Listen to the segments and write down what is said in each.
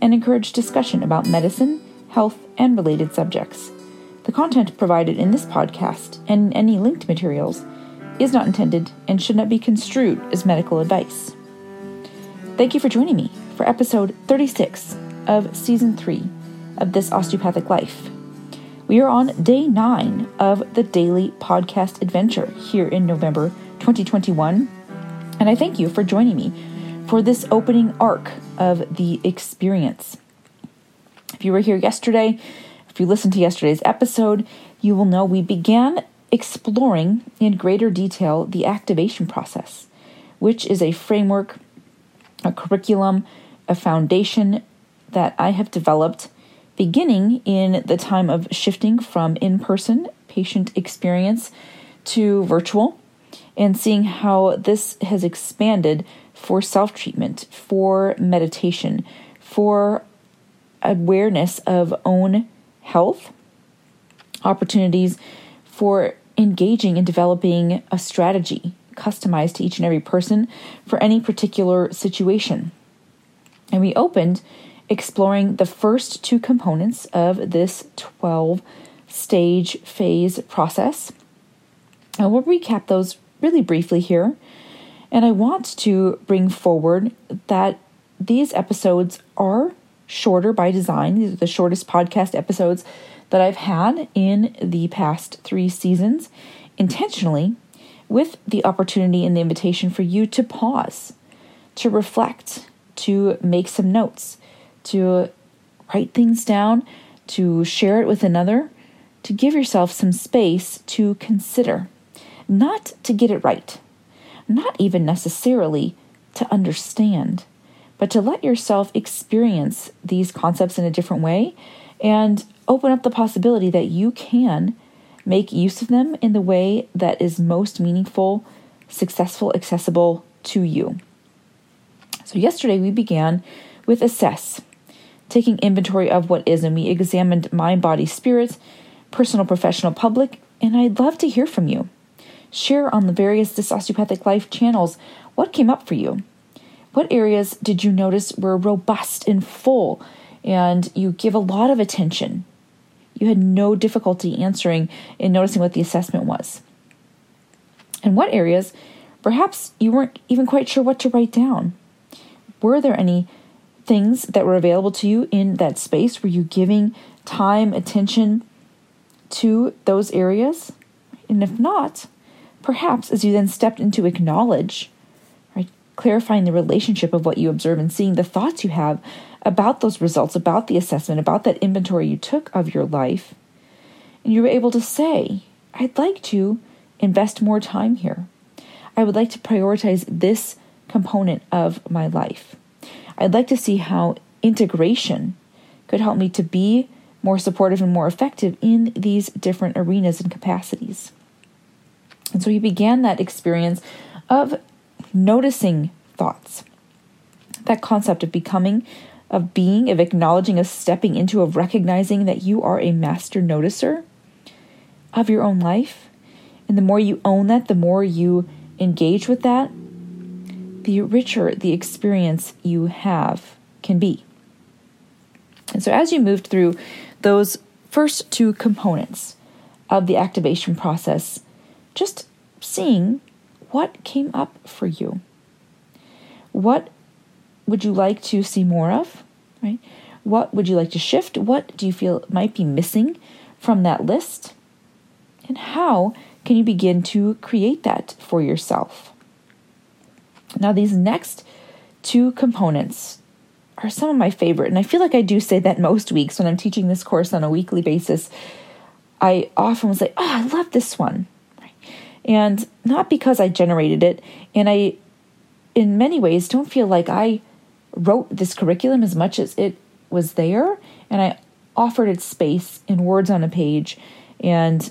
and encourage discussion about medicine, health, and related subjects. The content provided in this podcast and any linked materials is not intended and should not be construed as medical advice. Thank you for joining me for episode 36 of season 3 of This Osteopathic Life. We are on day 9 of the daily podcast adventure here in November 2021, and I thank you for joining me for this opening arc of the experience. If you were here yesterday, if you listened to yesterday's episode, you will know we began exploring in greater detail the activation process, which is a framework, a curriculum, a foundation that I have developed beginning in the time of shifting from in person patient experience to virtual and seeing how this has expanded for self treatment, for meditation, for awareness of own health, opportunities for engaging and developing a strategy customized to each and every person for any particular situation. And we opened exploring the first two components of this 12 stage phase process. And we'll recap those really briefly here. And I want to bring forward that these episodes are shorter by design. These are the shortest podcast episodes that I've had in the past three seasons, intentionally, with the opportunity and the invitation for you to pause, to reflect, to make some notes, to write things down, to share it with another, to give yourself some space to consider, not to get it right, not even necessarily to understand, but to let yourself experience these concepts in a different way and open up the possibility that you can make use of them in the way that is most meaningful, successful, accessible to you. So, yesterday we began with assess, taking inventory of what is, and we examined mind, body, spirit, personal, professional, public, and I'd love to hear from you. Share on the various This Life channels what came up for you. What areas did you notice were robust and full, and you give a lot of attention? You had no difficulty answering and noticing what the assessment was. And what areas perhaps you weren't even quite sure what to write down? Were there any things that were available to you in that space? Were you giving time, attention to those areas? And if not, perhaps as you then stepped into acknowledge, right, clarifying the relationship of what you observe and seeing the thoughts you have about those results, about the assessment, about that inventory you took of your life, and you were able to say, I'd like to invest more time here. I would like to prioritize this component of my life. I'd like to see how integration could help me to be more supportive and more effective in these different arenas and capacities. And so he began that experience of noticing thoughts, that concept of becoming of being, of acknowledging, of stepping into, of recognizing that you are a master noticer of your own life. And the more you own that, the more you engage with that, the richer the experience you have can be. And so, as you moved through those first two components of the activation process, just seeing what came up for you. What would you like to see more of? Right? What would you like to shift? What do you feel might be missing from that list? And how can you begin to create that for yourself? Now, these next two components are some of my favorite, and I feel like I do say that most weeks when I'm teaching this course on a weekly basis. I often will say, Oh, I love this one. And not because I generated it, and I, in many ways, don't feel like I wrote this curriculum as much as it was there and I offered its space in words on a page and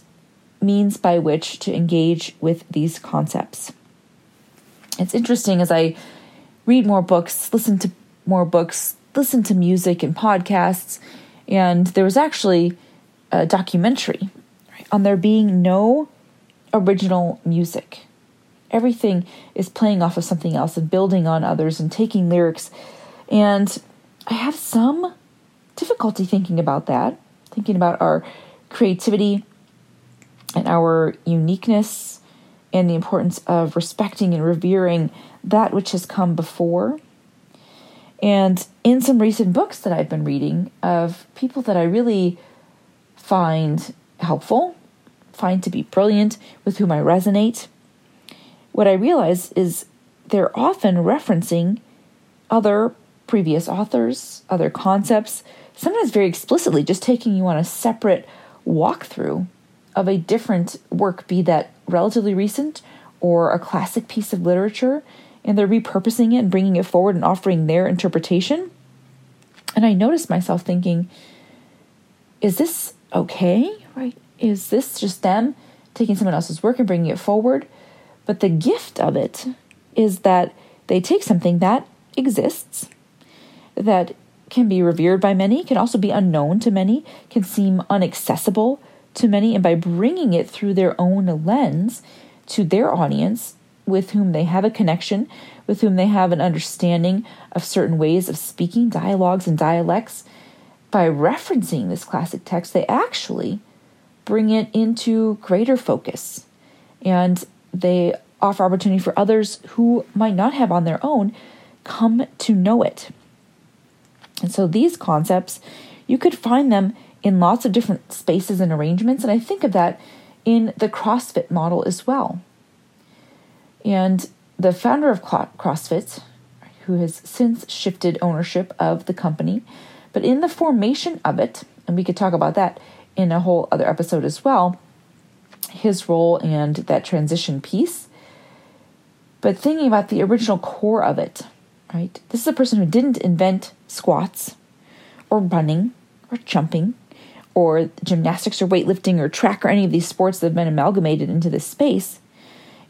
means by which to engage with these concepts. It's interesting as I read more books, listen to more books, listen to music and podcasts, and there was actually a documentary on there being no original music. Everything is playing off of something else and building on others and taking lyrics. And I have some difficulty thinking about that, thinking about our creativity and our uniqueness and the importance of respecting and revering that which has come before. And in some recent books that I've been reading of people that I really find helpful, find to be brilliant, with whom I resonate, what I realize is they're often referencing other previous authors, other concepts, sometimes very explicitly, just taking you on a separate walkthrough of a different work, be that relatively recent or a classic piece of literature, and they're repurposing it and bringing it forward and offering their interpretation. And I noticed myself thinking, is this okay? Right? Is this just them taking someone else's work and bringing it forward? But the gift of it is that they take something that exists, that can be revered by many, can also be unknown to many, can seem inaccessible to many, and by bringing it through their own lens to their audience with whom they have a connection, with whom they have an understanding of certain ways of speaking, dialogues, and dialects, by referencing this classic text, they actually bring it into greater focus and they offer opportunity for others who might not have on their own come to know it. And so these concepts, you could find them in lots of different spaces and arrangements. And I think of that in the CrossFit model as well. And the founder of CrossFit, who has since shifted ownership of the company, but in the formation of it, and we could talk about that in a whole other episode as well, his role and that transition piece. But thinking about the original core of it, right? This is a person who didn't invent squats or running or jumping or gymnastics or weightlifting or track or any of these sports that have been amalgamated into this space.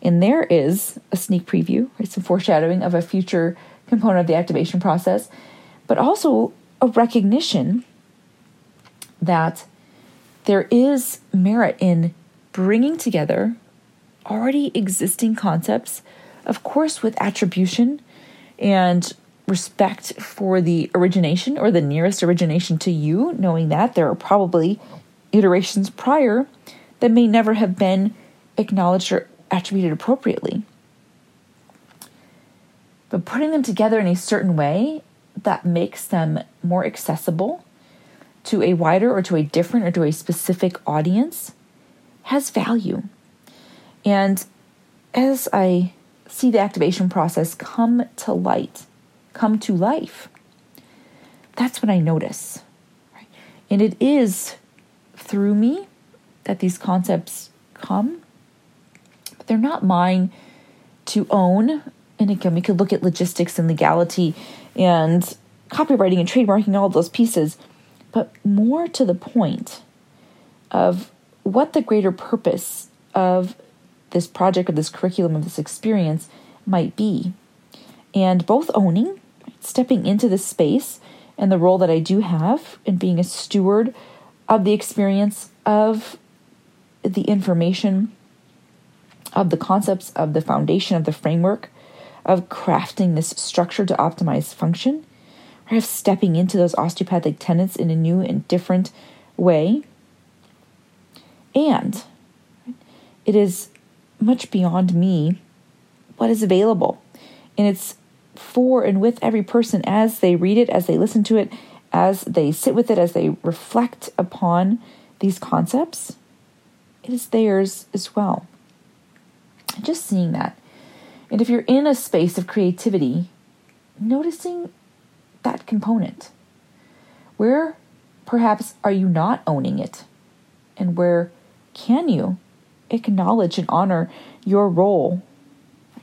And there is a sneak preview, right, some foreshadowing of a future component of the activation process, but also a recognition that there is merit in bringing together already existing concepts, of course, with attribution and respect for the origination or the nearest origination to you, knowing that there are probably iterations prior that may never have been acknowledged or attributed appropriately. But putting them together in a certain way that makes them more accessible to a wider or to a different or to a specific audience has value. And as I see the activation process come to light, come to life. That's what I notice. Right? And it is through me that these concepts come, but they're not mine to own. And again, we could look at logistics and legality and copyrighting and trademarking, all those pieces, but more to the point of what the greater purpose of this project, of this curriculum, of this experience might be. And both owning stepping into this space and the role that I do have in being a steward of the experience of the information, of the concepts, of the foundation, of the framework, of crafting this structure to optimize function, of stepping into those osteopathic tenets in a new and different way. And it is much beyond me what is available. And it's for and with every person as they read it, as they listen to it, as they sit with it, as they reflect upon these concepts, it is theirs as well. Just seeing that. And if you're in a space of creativity, noticing that component. Where perhaps are you not owning it? And where can you acknowledge and honor your role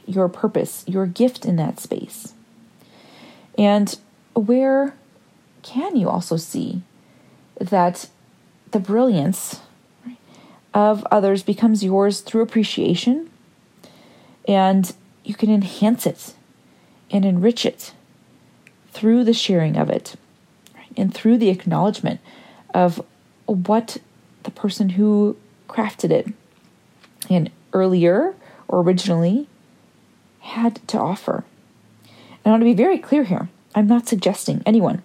your purpose, your gift in that space. And where can you also see that the brilliance of others becomes yours through appreciation and you can enhance it and enrich it through the sharing of it and through the acknowledgement of what the person who crafted it and earlier or originally had to offer. And I want to be very clear here. I'm not suggesting anyone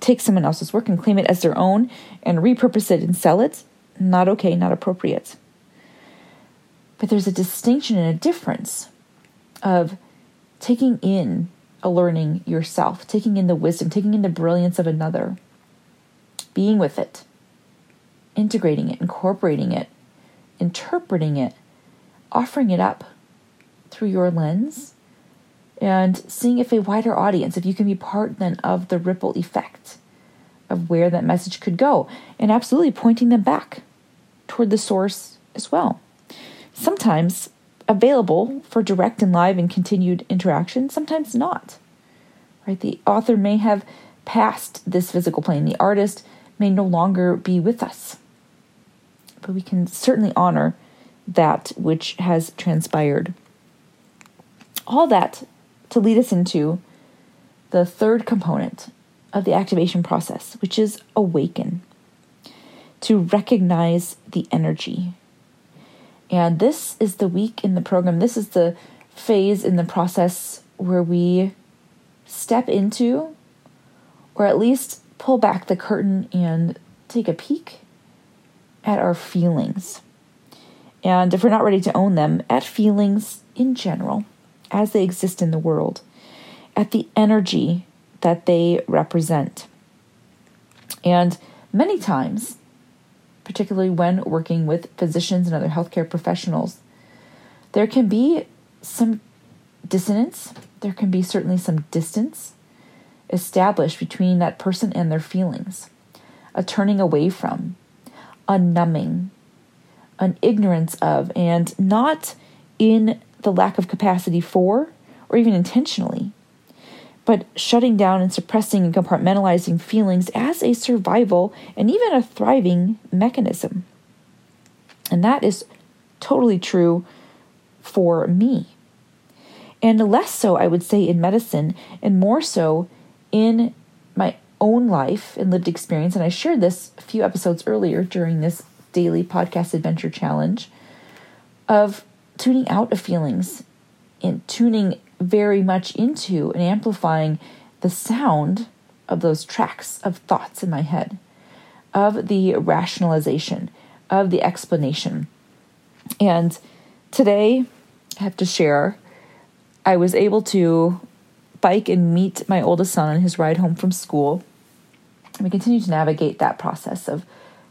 take someone else's work and claim it as their own and repurpose it and sell it. Not okay, not appropriate. But there's a distinction and a difference of taking in learning yourself, taking in the wisdom, taking in the brilliance of another, being with it, integrating it, incorporating it, interpreting it, offering it up through your lens, and seeing if a wider audience, if you can be part then of the ripple effect of where that message could go, and absolutely pointing them back toward the source as well. Sometimes available for direct and live and continued interaction, sometimes not. Right? The author may have passed this physical plane. The artist may no longer be with us. But we can certainly honor that which has transpired. All that to lead us into the third component of the activation process, which is awaken, to recognize the energy and this is the week in the program. This is the phase in the process where we step into, or at least pull back the curtain and take a peek at our feelings. And if we're not ready to own them, at feelings in general, as they exist in the world, at the energy that they represent. And many times, particularly when working with physicians and other healthcare professionals, there can be some dissonance, there can be certainly some distance established between that person and their feelings, a turning away from, a numbing, an ignorance of, and not in the lack of capacity for, or even intentionally, but shutting down and suppressing and compartmentalizing feelings as a survival and even a thriving mechanism. And that is totally true for me. And less so, I would say, in medicine, and more so in my own life and lived experience. And I shared this a few episodes earlier during this daily podcast adventure challenge of tuning out of feelings and tuning very much into and amplifying the sound of those tracks of thoughts in my head, of the rationalization, of the explanation. And today, I have to share, I was able to bike and meet my oldest son on his ride home from school. And we continue to navigate that process of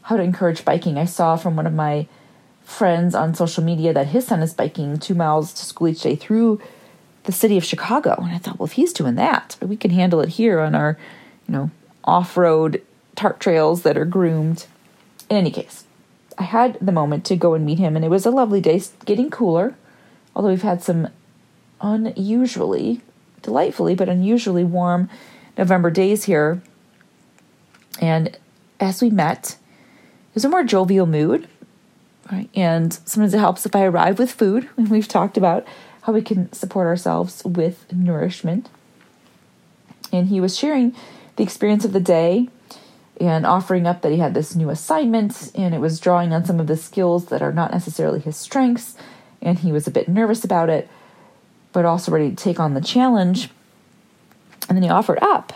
how to encourage biking. I saw from one of my friends on social media that his son is biking two miles to school each day through the city of Chicago. And I thought, well, if he's doing that, we can handle it here on our, you know, off road tarp trails that are groomed. In any case, I had the moment to go and meet him, and it was a lovely day, getting cooler, although we've had some unusually, delightfully, but unusually warm November days here. And as we met, it was a more jovial mood. Right? And sometimes it helps if I arrive with food. And we've talked about how we can support ourselves with nourishment. And he was sharing the experience of the day and offering up that he had this new assignment and it was drawing on some of the skills that are not necessarily his strengths. And he was a bit nervous about it, but also ready to take on the challenge. And then he offered up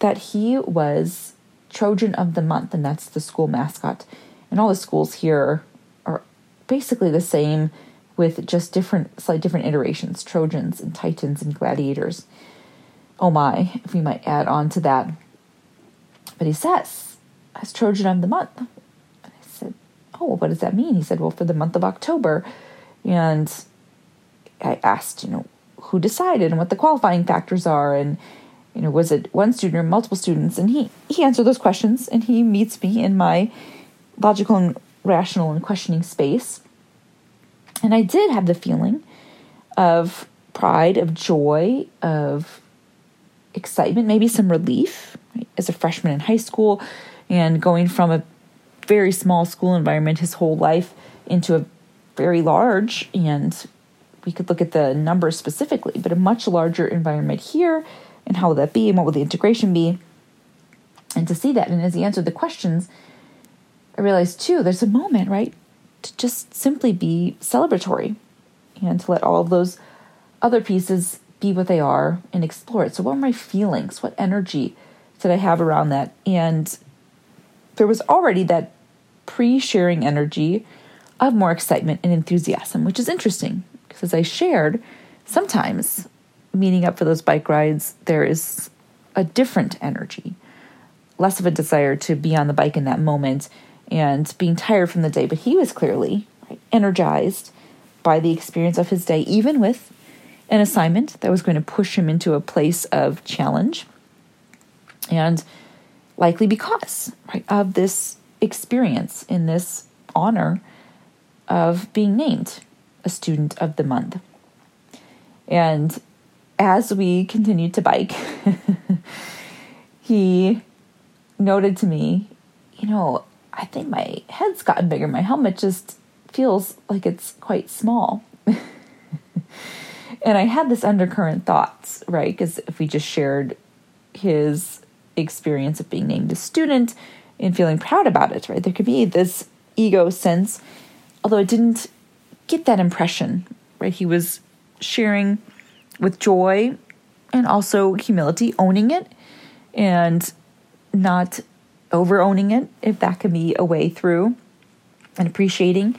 that he was Trojan of the Month, and that's the school mascot. And all the schools here are basically the same with just different, slightly different iterations Trojans and Titans and Gladiators. Oh my, if we might add on to that. But he says, as Trojan of the month. And I said, Oh, well, what does that mean? He said, Well, for the month of October. And I asked, you know, who decided and what the qualifying factors are and you know was it one student or multiple students and he he answered those questions and he meets me in my logical and rational and questioning space and I did have the feeling of pride, of joy, of excitement, maybe some relief. as a freshman in high school and going from a very small school environment his whole life into a very large and we could look at the numbers specifically, but a much larger environment here and how will that be and what will the integration be? And to see that and as he answered the questions, I realized too, there's a moment, right, to just simply be celebratory and to let all of those other pieces be what they are and explore it. So, what were my feelings? What energy did I have around that? And there was already that pre sharing energy of more excitement and enthusiasm, which is interesting because as I shared, sometimes meeting up for those bike rides, there is a different energy, less of a desire to be on the bike in that moment and being tired from the day. But he was clearly energized by the experience of his day, even with an assignment that was going to push him into a place of challenge. And likely because right, of this experience in this honor of being named a student of the month. And as we continued to bike, he noted to me, you know, I think my head's gotten bigger. My helmet just feels like it's quite small. and I had this undercurrent thoughts, right? Because if we just shared his experience of being named a student and feeling proud about it, right? There could be this ego sense, although it didn't get that impression, right? He was sharing with joy and also humility, owning it and not over owning it, if that could be a way through, and appreciating.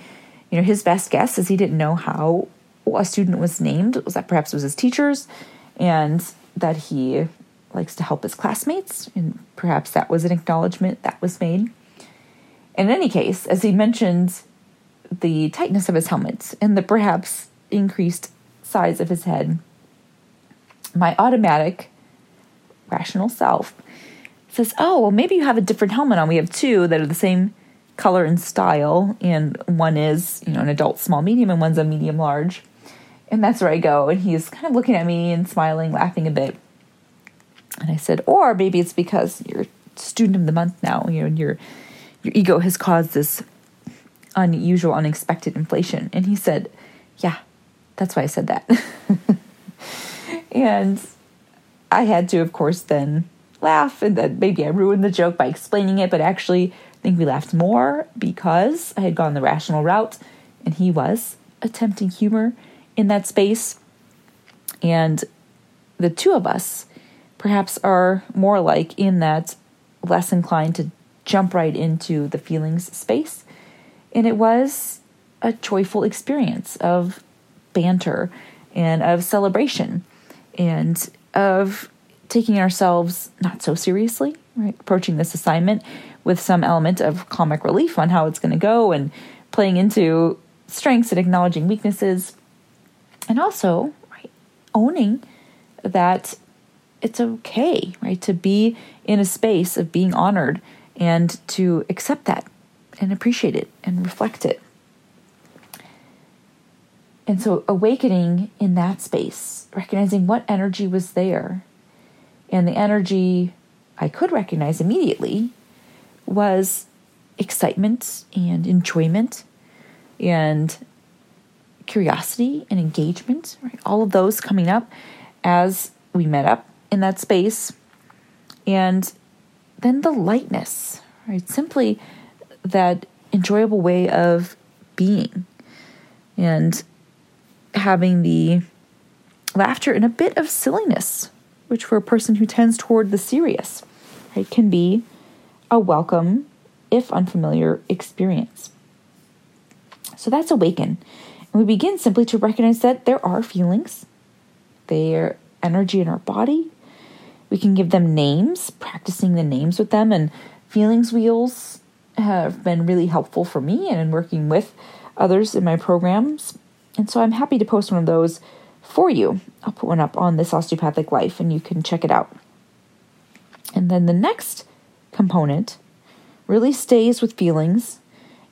You know, his best guess is he didn't know how a student was named, was that perhaps it was his teachers, and that he likes to help his classmates, and perhaps that was an acknowledgement that was made. In any case, as he mentioned the tightness of his helmet and the perhaps increased size of his head, my automatic rational self says, Oh, well, maybe you have a different helmet on. We have two that are the same color and style, and one is, you know, an adult small medium, and one's a medium large. And that's where I go. And he's kind of looking at me and smiling, laughing a bit. And I said, Or maybe it's because you're student of the month now, you know, and your your ego has caused this unusual, unexpected inflation. And he said, Yeah, that's why I said that. and I had to, of course, then laugh and then maybe I ruined the joke by explaining it, but actually I think we laughed more because I had gone the rational route and he was attempting humor in that space. And the two of us perhaps are more alike in that less inclined to jump right into the feelings space. And it was a joyful experience of banter and of celebration and of taking ourselves not so seriously, right? Approaching this assignment with some element of comic relief on how it's going to go and playing into strengths and acknowledging weaknesses. And also, right, owning that it's okay, right, to be in a space of being honored and to accept that and appreciate it and reflect it. And so, awakening in that space, recognizing what energy was there, and the energy I could recognize immediately was excitement and enjoyment and curiosity and engagement, right? All of those coming up as we met up in that space. And then the lightness, right? Simply that enjoyable way of being and having the laughter and a bit of silliness, which for a person who tends toward the serious, right, can be a welcome, if unfamiliar, experience. So that's awaken. And we begin simply to recognize that there are feelings, they're energy in our body. We can give them names, practicing the names with them, and feelings wheels have been really helpful for me and in working with others in my programs. And so I'm happy to post one of those for you. I'll put one up on this osteopathic life and you can check it out. And then the next component really stays with feelings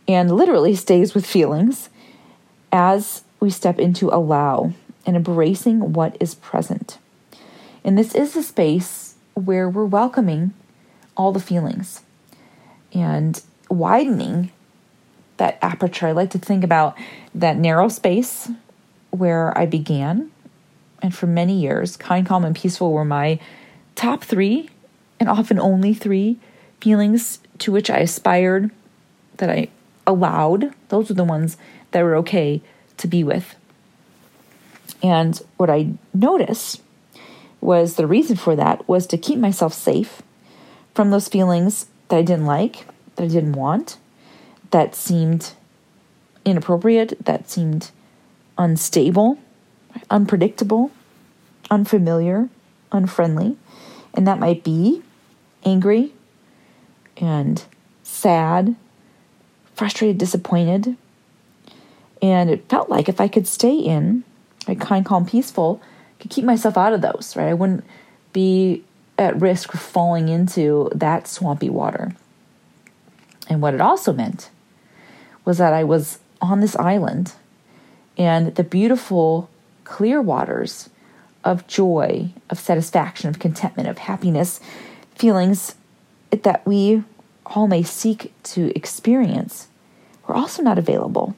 and literally stays with feelings as we step into allow and embracing what is present. And this is a space where we're welcoming all the feelings and widening that aperture. I like to think about that narrow space where I began. And for many years, kind, calm, and peaceful were my top three, and often only three feelings to which I aspired, that I allowed. Those were the ones that were okay to be with. And what I noticed was the reason for that was to keep myself safe from those feelings that I didn't like, that I didn't want, that seemed inappropriate, that seemed unstable, unpredictable, unfamiliar, unfriendly. And that might be angry and sad, frustrated, disappointed. And it felt like if I could stay in, like kind, calm, peaceful, could keep myself out of those, right? I wouldn't be at risk of falling into that swampy water. And what it also meant was that I was on this island and the beautiful, clear waters of joy, of satisfaction, of contentment, of happiness, feelings that we all may seek to experience were also not available.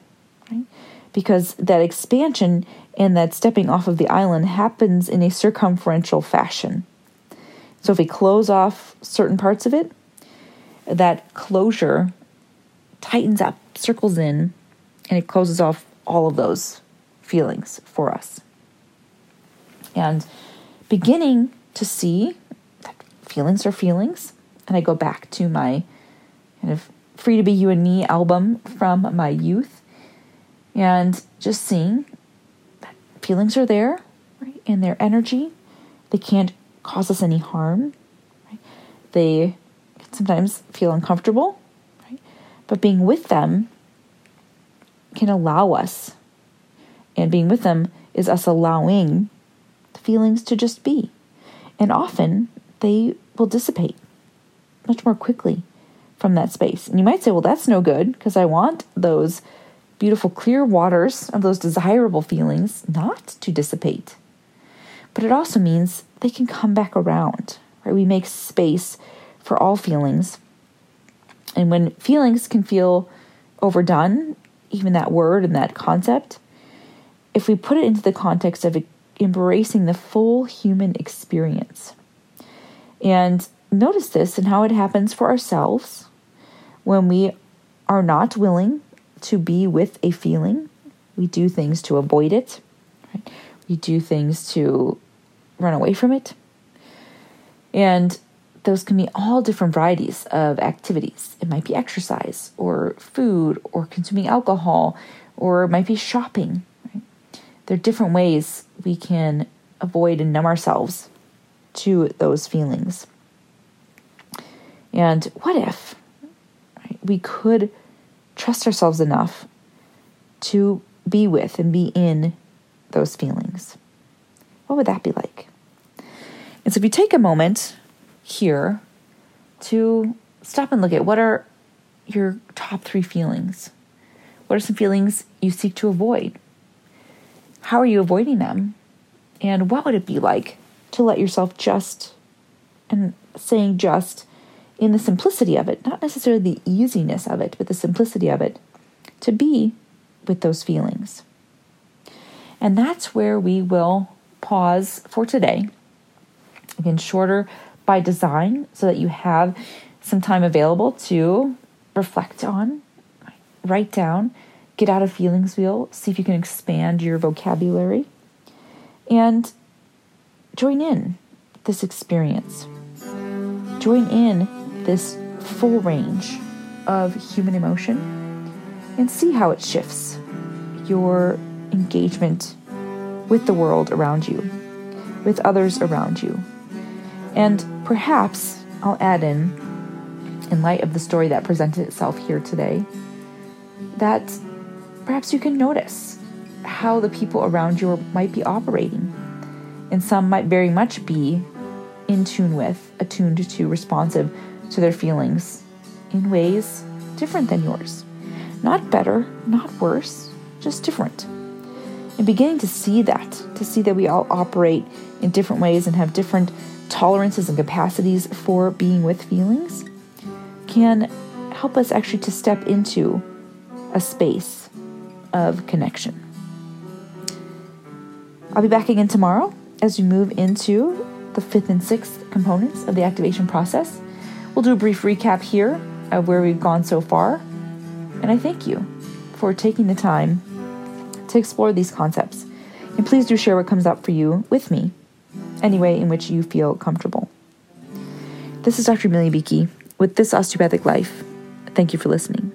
Because that expansion and that stepping off of the island happens in a circumferential fashion. So if we close off certain parts of it, that closure tightens up, circles in, and it closes off all of those feelings for us. And beginning to see that feelings are feelings, and I go back to my kind of Free to Be You and Me album from my youth, and just seeing that feelings are there, right, and their energy, they can't cause us any harm. Right? They sometimes feel uncomfortable, right? but being with them can allow us, and being with them is us allowing the feelings to just be. And often they will dissipate much more quickly from that space. And you might say, well, that's no good because I want those beautiful, clear waters of those desirable feelings not to dissipate. But it also means they can come back around, right? We make space for all feelings. And when feelings can feel overdone, even that word and that concept, if we put it into the context of embracing the full human experience. And notice this and how it happens for ourselves when we are not willing to be with a feeling. We do things to avoid it, right? we do things to run away from it. And those can be all different varieties of activities. It might be exercise or food or consuming alcohol or it might be shopping. Right? There are different ways we can avoid and numb ourselves to those feelings. And what if right, we could trust ourselves enough to be with and be in those feelings? What would that be like? And so if you take a moment here to stop and look at what are your top three feelings? What are some feelings you seek to avoid? How are you avoiding them? And what would it be like to let yourself just, and saying just, in the simplicity of it, not necessarily the easiness of it, but the simplicity of it, to be with those feelings. And that's where we will pause for today. Again, shorter by design so that you have some time available to reflect on, write down, get out of feelings wheel, see if you can expand your vocabulary, and join in this experience. Join in this full range of human emotion and see how it shifts your engagement with the world around you, with others around you. And perhaps I'll add in, in light of the story that presented itself here today, that perhaps you can notice how the people around you might be operating. And some might very much be in tune with, attuned to, responsive to their feelings in ways different than yours. Not better, not worse, just different. And beginning to see that, to see that we all operate in different ways and have different tolerances and capacities for being with feelings can help us actually to step into a space of connection. I'll be back again tomorrow as we move into the fifth and sixth components of the activation process. We'll do a brief recap here of where we've gone so far. And I thank you for taking the time to explore these concepts. And please do share what comes up for you with me, any way in which you feel comfortable. This is Dr. Amelia Beakey with This Osteopathic Life. Thank you for listening.